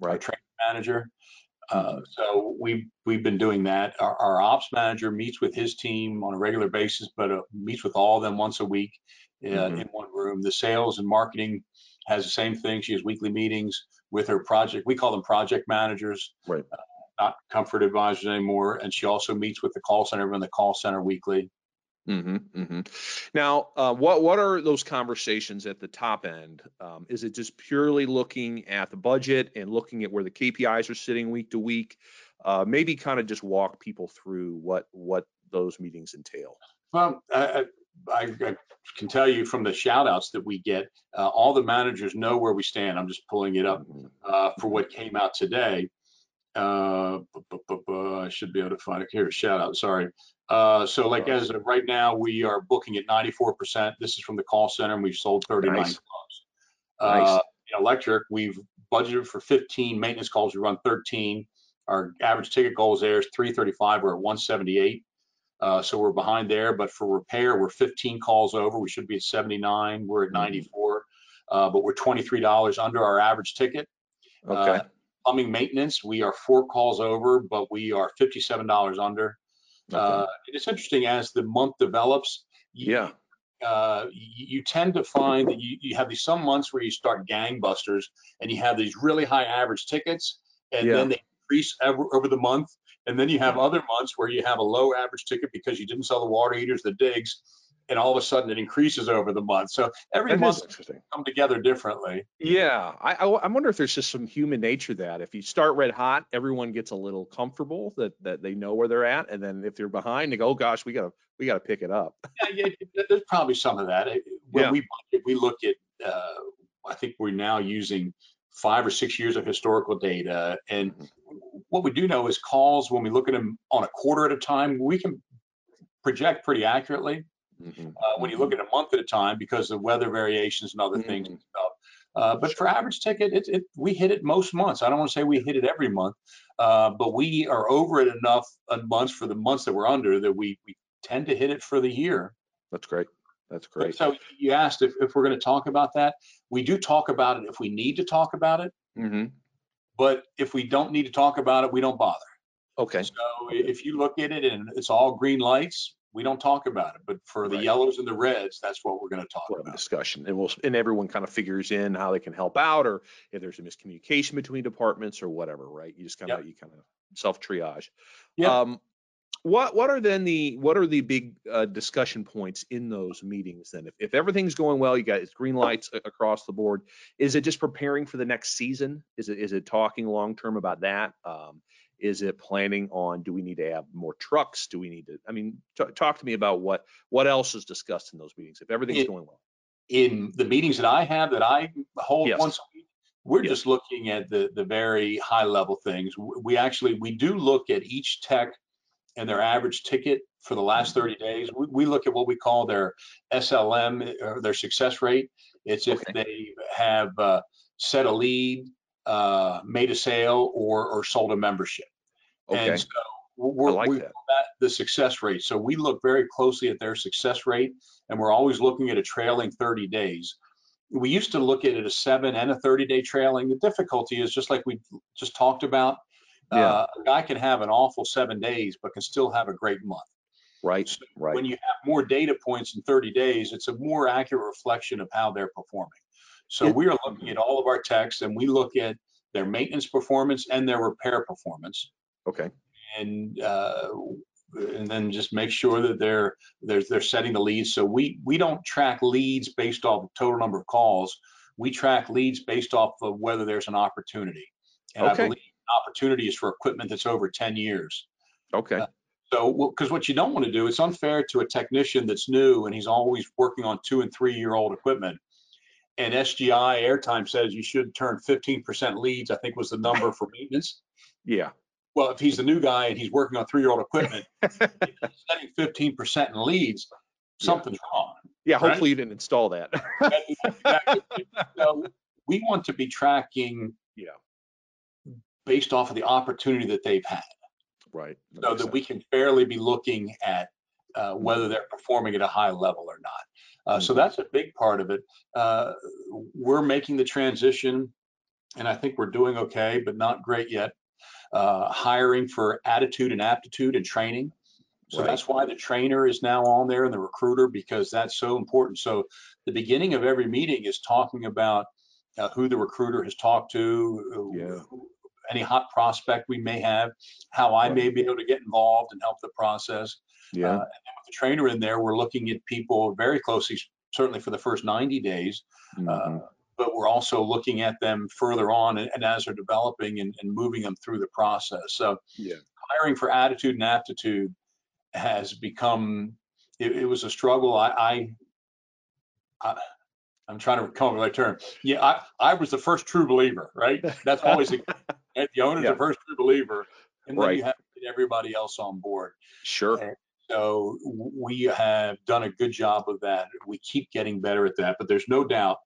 right. our training manager. Uh, so we've we've been doing that. Our, our, ops manager meets with his team on a regular basis, but uh, meets with all of them once a week uh, mm-hmm. in one room. The sales and marketing has the same thing. She has weekly meetings with her project. We call them project managers. Right. Uh, not comfort advisors anymore. And she also meets with the call center, everyone in the call center weekly. Hmm hmm Now, uh, what what are those conversations at the top end? Um, is it just purely looking at the budget and looking at where the KPIs are sitting week to week? Uh, maybe kind of just walk people through what what those meetings entail. Well, I, I, I can tell you from the shout outs that we get, uh, all the managers know where we stand. I'm just pulling it up Mhm. uh, for what came out today. Uh, I should be able to find it here. Shout out, sorry. Uh, so like as of right now, we are booking at 94%. This is from the call center and we've sold 39 Nice. calls. Nice. Uh, electric, we've budgeted for 15 maintenance calls. We run 13. Our average ticket goals there is 335. We're at 178. Uh, so we're behind there, but for repair, we're 15 calls over. We should be at 79. We're at Mhm. 94, uh, but we're $23 under our average ticket. Okay. Plumbing maintenance, we are four calls over, but we are $57 under. okay. Uh, it's interesting as the month develops. you- yeah. uh, you, tend to find that you, you have these some months where you start gangbusters and you have these really high average tickets and Yeah. then they increase over, over the month. And then you have other months where you have a low average ticket because you didn't sell the water heaters, the digs, and all of a sudden it increases over the month. So every That month come together differently. Yeah, I, I I wonder if there's just some human nature that if you start red hot, everyone gets a little comfortable that that they know where they're at, and then if they're behind, they go, oh gosh, we gotta we gotta pick it up. Yeah, yeah, there's probably some of that. When Yeah. we we look at, uh, I think we're now using five or six years of historical data. And Mhm. what we do know is calls, when we look at them on a quarter at a time, we can project pretty accurately. Mhm, Uh, when you look at a month at a time, because of weather variations and other things and Mhm. stuff. Uh, but for average ticket, it, it, we hit it most months. I don't want to say we hit it every month, uh, but we are over it enough on months for the months that we're under that we, we tend to hit it for the year. That's great. That's great. So you asked if, if we're going to talk about that. We do talk about it if we need to talk about it, hmm but if we don't need to talk about it, we don't bother. Okay. So i- if you look at it and it's all green lights, we don't talk about it. But for the Right. yellows and the reds, that's what we're going to talk We'll about. discussion, and we'll and everyone kind of figures in how they can help out, or if there's a miscommunication between departments or whatever, right? You just kind of you kind of self triage. Yeah. Um, what what are then the what are the big uh, discussion points in those meetings then? If, if everything's going well, you got it's green lights across the board. Is it just preparing for the next season? Is it is it talking long term about that? Um, is it planning on do we need to have more trucks? Do we need to? I mean, t- talk to me about what what else is discussed in those meetings if everything's It- going well. In the meetings that I have that I hold Yes. once a week, we're Yes. just looking at the, the very high level things. We actually, we do look at each tech and their average ticket for the last Mm-hmm. 30 days. We, we look at what we call their SLM or their success rate. It's if Okay. they have uh, set a lead, uh, made a sale, or, or sold a membership. Okay. And so we're, like we that. the success rate. So we look very closely at their success rate, and we're always looking at a trailing 30 days. We used to look at it a seven and a 30 day trailing. The difficulty is just like we just talked about. Yeah. Uh, a guy can have an awful seven days, but can still have a great month. Right, So right. When you have more data points in 30 days, it's a more accurate reflection of how they're performing. So we are looking at all of our techs and we look at their maintenance performance and their repair performance Okay. and uh, and then just make sure that they're they're they're setting the leads. So we we don't track leads based off the total number of calls. We track leads based off of whether there's an opportunity. And Okay. I believe opportunity is for equipment that's over 10 years. Okay. Uh, So because what you don't want to do, it's unfair to a technician that's new and he's always working on two and three year old equipment. And SGI airtime says you should turn 15% leads, I think was the number for maintenance Yeah. well, if he's the new guy and he's working on three-year-old equipment, setting fifteen percent in leads, something's wrong. Yeah. Right? Hopefully you didn't install that. So we want to be tracking Yeah. based off of the opportunity that they've had, right. so makes that we can fairly be looking at uh, whether they're performing at a high level or not. Uh, so Mhm. that's a big part of it. Uh, we're making the transition, and I think we're doing okay, but not great yet. Uh, hiring for attitude and aptitude and training. So Right. that's why the trainer is now on there and the recruiter because that's so important. So the beginning of every meeting is talking about uh, who the recruiter has talked to, Yeah. who- any hot prospect we may have, how I may be able to get involved and help the process. Yeah. Uh, with the trainer in there, we're looking at people very closely, certainly for the first 90 days. Mhm. Uh, but we're also looking at them further on and, and as they're developing and, and moving them through the process. So Yeah. hiring for attitude and aptitude has become it, it was a struggle. I, I, I I'm trying to come up with my term. Yeah, I, I was the first true believer, right? That's always the, the owner's Yeah. the first true believer, and then Right. you have to get everybody else on board. Sure. So we have done a good job of that. We keep getting better at that, but there's no doubt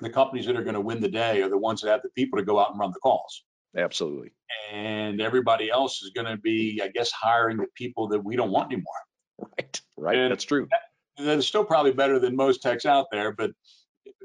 the companies that are going to win the day are the ones that have the people to go out and run the calls. Absolutely. And everybody else is going to be, I guess, hiring the people that we don't want anymore. Right. Right. And- That's true. They're still probably better than most techs out there, but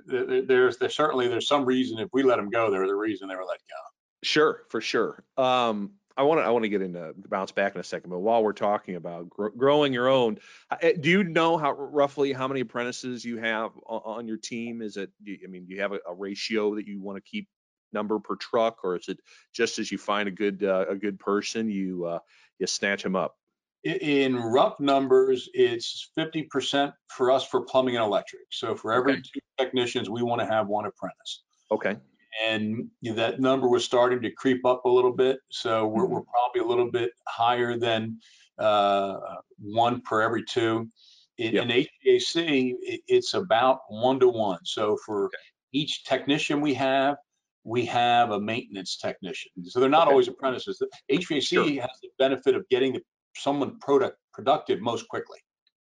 th- th- there's, there's certainly there's some reason if we let them go, there's a reason they were let go. Sure, for sure. Um, I want to I want to get into bounce back in a second, but while we're talking about gr- growing your own, uh, do you know how roughly how many apprentices you have on, on your team? Is it? do you- I mean, do you have a, a ratio that you want to keep number per truck, or is it just as you find a good uh, a good person, you uh, you snatch them up? In rough numbers, it's 50% for us for plumbing and electric. So for every Okay. two technicians, we want to have one apprentice. Okay. And you know, that number was starting to creep up a little bit. So we're, we're probably a little bit higher than uh, one per every two. In, Yep. in HVAC, it, it's about one to one. So for Okay. each technician we have, we have a maintenance technician. So they're not Okay. always apprentices. HVAC Sure. has the benefit of getting the, someone product productive most quickly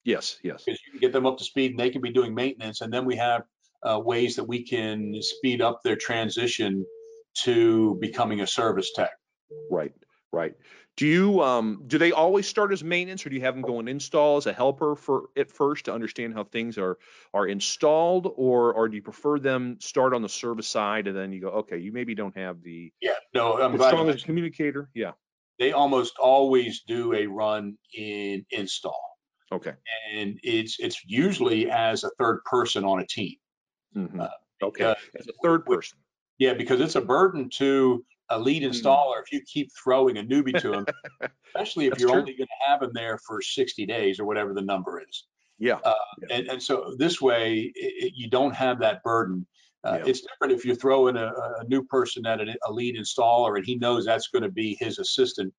Yes. Yes. because you can get them up to speed and they can be doing maintenance. And then we have uh, ways that we can speed up their transition to becoming a service tech. Right. Right. Do you um do they always start as maintenance, or do you have them go and install as a helper for at first to understand how things are are installed, or or do you prefer them start on the service side and then you go, okay, you maybe don't have the, Yeah, no, I'm the strongest communicator. Yeah. they almost always do a run in install. Okay. And it's it's usually as a third person on a team. Mhm. Uh, okay. As a third person. Yeah, because it's a burden to a lead Mm. installer if you keep throwing a newbie to them, especially if That's you're true. only going to have them there for 60 days or whatever the number is. Yeah. Uh, Yeah. and, and so this way, i i you don't have that burden. Uh, Yeah. It's different if you're throwing a, a new person at a, a lead installer and he knows that's going to be his assistant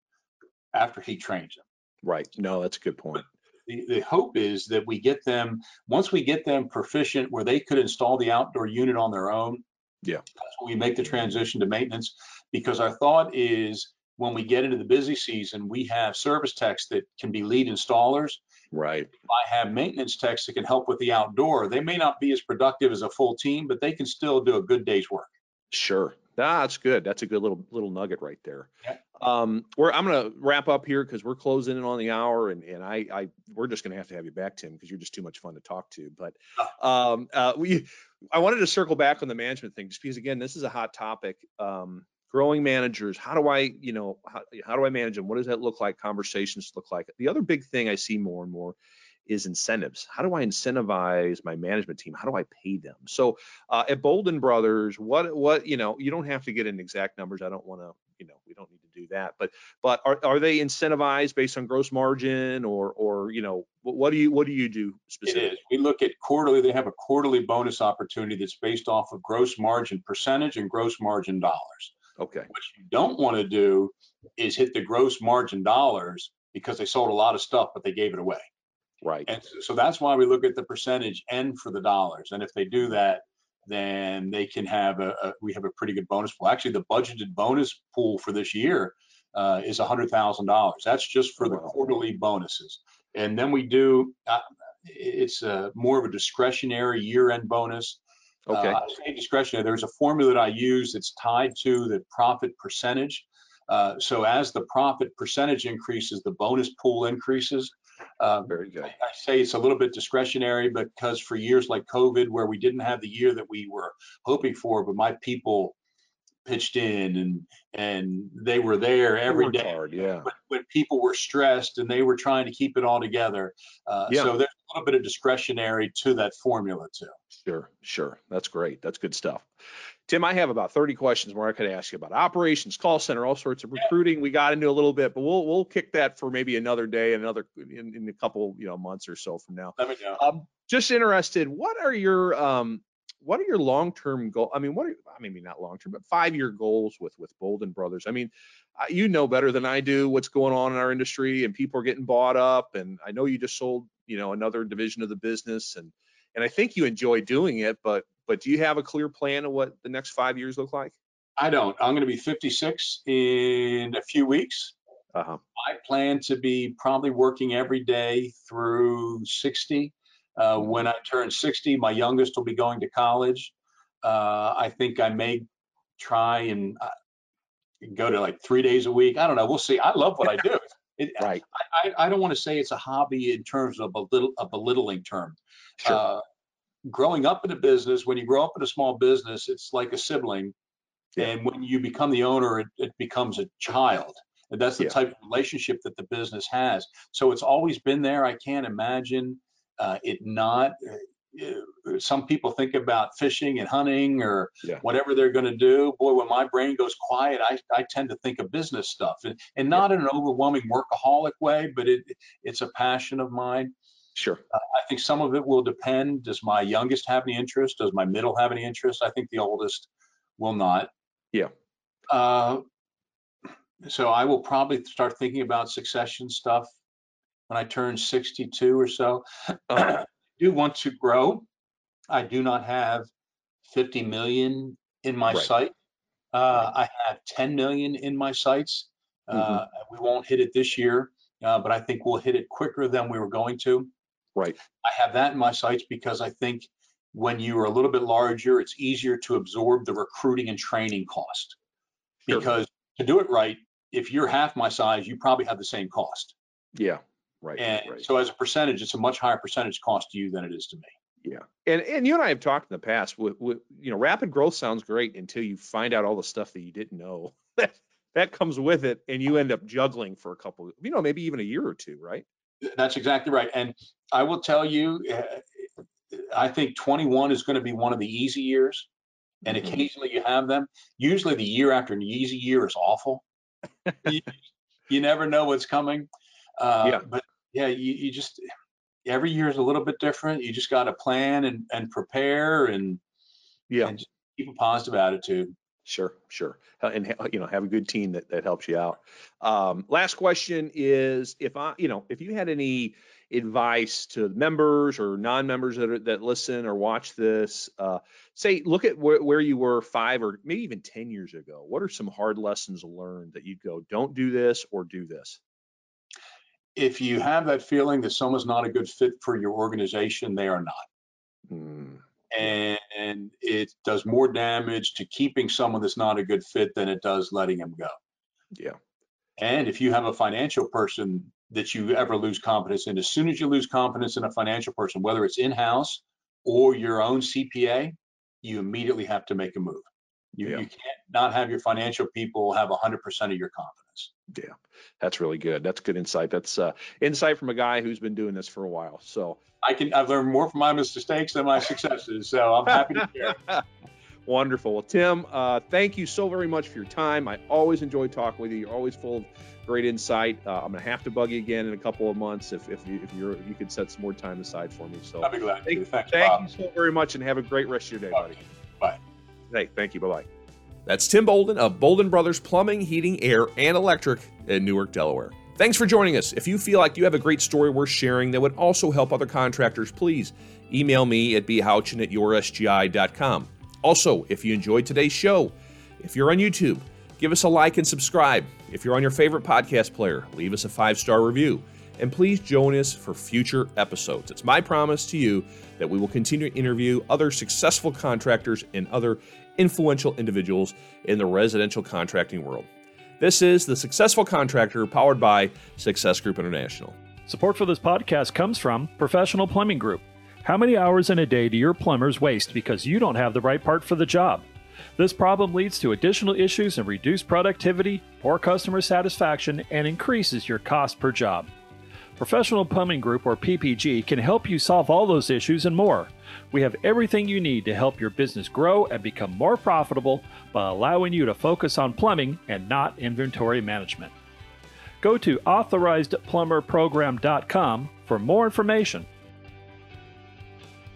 after he trains him. Right. No, that's a good point. The, the hope is that we get them, once we get them proficient where they could install the outdoor unit on their own. Yeah. That's when we make the transition to maintenance. Because our thought is when we get into the busy season, we have service techs that can be lead installers. Right. I have maintenance techs that can help with the outdoor. They may not be as productive as a full team, but they can still do a good day's work. Sure. Ah, That's good. That's a good little little nugget right there. Yeah. Um, we're I'm gonna wrap up here because we're closing in on the hour, and and I I we're just gonna have to have you back, Tim, because you're just too much fun to talk to. But um, uh, we I wanted to circle back on the management thing, just because again, this is a hot topic. Um, growing managers, how do I you know how how do I manage them? What does that look like? Conversations look like. The other big thing I see more and more is incentives. How do I incentivize my management team? How do I pay them? So uh, at Boulden Brothers, what what you know, you don't have to get in exact numbers. I don't want to, you know, we don't need to do that. But but are, are they incentivized based on gross margin or or you know what, what do you what do you do specifically? is. We look at quarterly, they have a quarterly bonus opportunity that's based off of gross margin percentage and gross margin dollars. Okay. What you don't want to do is hit the gross margin dollars because they sold a lot of stuff, but they gave it away. Right. And so that's why we look at the percentage and for the dollars. And if they do that, then they can have a, a we have a pretty good bonus pool. Actually, the budgeted bonus pool for this year uh, is hundred thousand dollars. That's just for the Wow. quarterly bonuses. And then we do uh, it's a more of a discretionary year-end bonus. Okay. Uh, I say discretionary. There's a formula that I use that's tied to the profit percentage. Uh, so as the profit percentage increases, the bonus pool increases. Uh, Very good. I I say it's a little bit discretionary because for years like COVID, where we didn't have the year that we were hoping for, but my people pitched in and and they were there every day. Hard, yeah. when, when people were stressed and they were trying to keep it all together. Uh, Yeah. So there's a little bit of discretionary to that formula too. Sure, sure. That's great. That's good stuff. Tim, I have about 30 questions more I could ask you about operations, call center, all sorts of recruiting. We got into a little bit, but we'll we'll kick that for maybe another day, another in, in a couple you know months or so from now. Let me know. Um, just interested, what are your um, what are your long term goals? I mean, what are I maybe not long term, but five year goals with with Boulden Brothers? I mean, you know better than I do what's going on in our industry, and people are getting bought up. And I know you just sold you know another division of the business, and and I think you enjoy doing it, but but do you have a clear plan of what the next five years look like? I don't. I'm going to be 56 in a few weeks. Uh-huh. I plan to be probably working every day through 60. Uh, mm-hmm. when I turn 60, my youngest will be going to college. Uh, I think I may try and uh, go to like three days a week. I don't know. We'll see. I love what I do. It, right. I, I, don't want to say it's a hobby in terms of a little a belittling term. Sure. Uh, growing up in a business, when you grow up in a small business, it's like a sibling. Yeah. And when you become the owner, it, it becomes a child. And that's the yeah. type of relationship that the business has. So it's always been there. I can't imagine uh, it not. Uh, some people think about fishing and hunting or yeah. whatever they're going to do. Boy, when my brain goes quiet, I, I tend to think of business stuff and, and not in an overwhelming workaholic way, but it, it's a passion of mine. Sure. Uh, I think some of it will depend. Does my youngest have any interest? Does my middle have any interest? I think the oldest will not. Yeah. Uh, so I will probably start thinking about succession stuff when I turn 62 or so. I do want to grow. I do not have 50 million in my right. sight. Uh, I have 10 million in my sights. Uh, mm-hmm. We won't hit it this year, uh, but I think we'll hit it quicker than we were going to. Right. I have that in my sights because I think when you are a little bit larger, it's easier to absorb the recruiting and training cost. Sure. Because to do it right, if you're half my size, you probably have the same cost. Yeah. Right. And right. so as a percentage, it's a much higher percentage cost to you than it is to me. Yeah. And and you and I have talked in the past with, with you know, rapid growth sounds great until you find out all the stuff that you didn't know. that that comes with it and you end up juggling for a couple, you know, maybe even a year or two, right? That's exactly right. And I will tell you, uh, I think 21 is going to be one of the easy years. And mm-hmm. occasionally you have them. Usually the year after an easy year is awful. you, you, never know what's coming. Uh, yeah. But yeah, you, you just, every year is a little bit different. You just got to plan and, and prepare and, yeah. and keep a positive attitude. Sure, sure, and you know, have a good team that, that helps you out. Um, last question is, if I, you know, if you had any advice to members or non-members that are, that listen or watch this, uh, say, look at where, where you were five or maybe even ten years ago. What are some hard lessons learned that you'd go, don't do this or do this? If you have that feeling that someone's not a good fit for your organization, they are not. Hmm and it does more damage to keeping someone that's not a good fit than it does letting him go. Yeah. And if you have a financial person that you ever lose confidence in, as soon as you lose confidence in a financial person, whether it's in house or your own CPA, you immediately have to make a move. You, yeah. you can't not have your financial people have 100% of your confidence. Yeah, that's really good. That's good insight. That's uh, insight from a guy who's been doing this for a while. So I can I've learned more from my mistakes than my successes. So I'm happy to share. Wonderful. Well, Tim, uh, thank you so very much for your time. I always enjoy talking with you. You're always full of great insight. Uh, I'm gonna have to bug you again in a couple of months if if you if you're you could set some more time aside for me. So I'll be glad. Thank, Thanks, thank Bob. you so very much, and have a great rest of your day, buddy. Bye. Hey, thank you. Bye bye. That's Tim Boulden of Boulden Brothers Plumbing, Heating, Air, and Electric in Newark, Delaware. Thanks for joining us. If you feel like you have a great story worth sharing that would also help other contractors, please email me at bhouchin at yoursgi.com. Also, if you enjoyed today's show, if you're on YouTube, give us a like and subscribe. If you're on your favorite podcast player, leave us a five star review. And please join us for future episodes. It's my promise to you that we will continue to interview other successful contractors and other influential individuals in the residential contracting world. This is The Successful Contractor powered by Success Group International. Support for this podcast comes from Professional Plumbing Group. How many hours in a day do your plumbers waste because you don't have the right part for the job? This problem leads to additional issues and reduced productivity, poor customer satisfaction, and increases your cost per job. Professional Plumbing Group, or PPG, can help you solve all those issues and more. We have everything you need to help your business grow and become more profitable by allowing you to focus on plumbing and not inventory management. Go to authorizedplumberprogram.com for more information.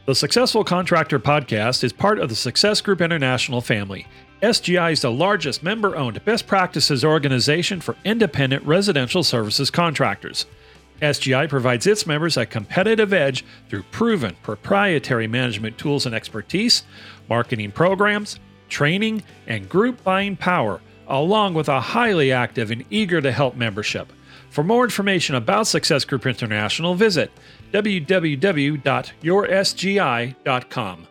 The Successful Contractor Podcast is part of the Success Group International family. SGI is the largest member owned best practices organization for independent residential services contractors. SGI provides its members a competitive edge through proven proprietary management tools and expertise, marketing programs, training, and group buying power, along with a highly active and eager to help membership. For more information about Success Group International, visit www.yoursgi.com.